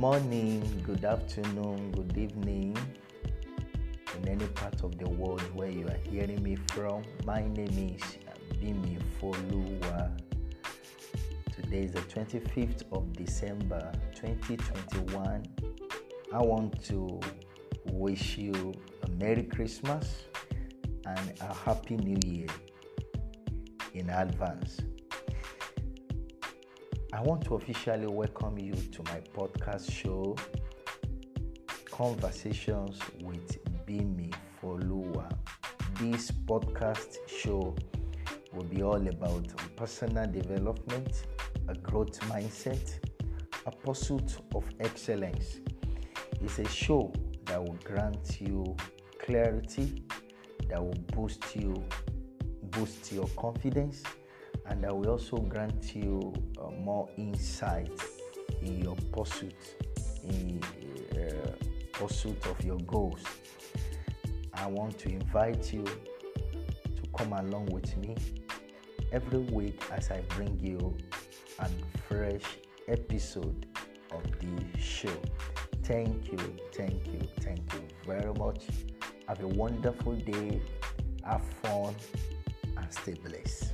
morning, good afternoon, good evening, in any part of the world where you are hearing me from. My name is Bimi Foluwa. Today is the 25th of December 2021. I want to wish you a Merry Christmas and a Happy New Year in advance. I want to officially welcome you to my podcast show, Conversations with Bimi Foluwa. This podcast show will be all about personal development, a growth mindset, a pursuit of excellence. It's a show that will grant you clarity, that will boost you, boost your confidence and I will also grant you uh, more insight in your pursuit, in uh, pursuit of your goals. I want to invite you to come along with me every week as I bring you a fresh episode of the show. Thank you, thank you, thank you very much. Have a wonderful day, have fun, and stay blessed.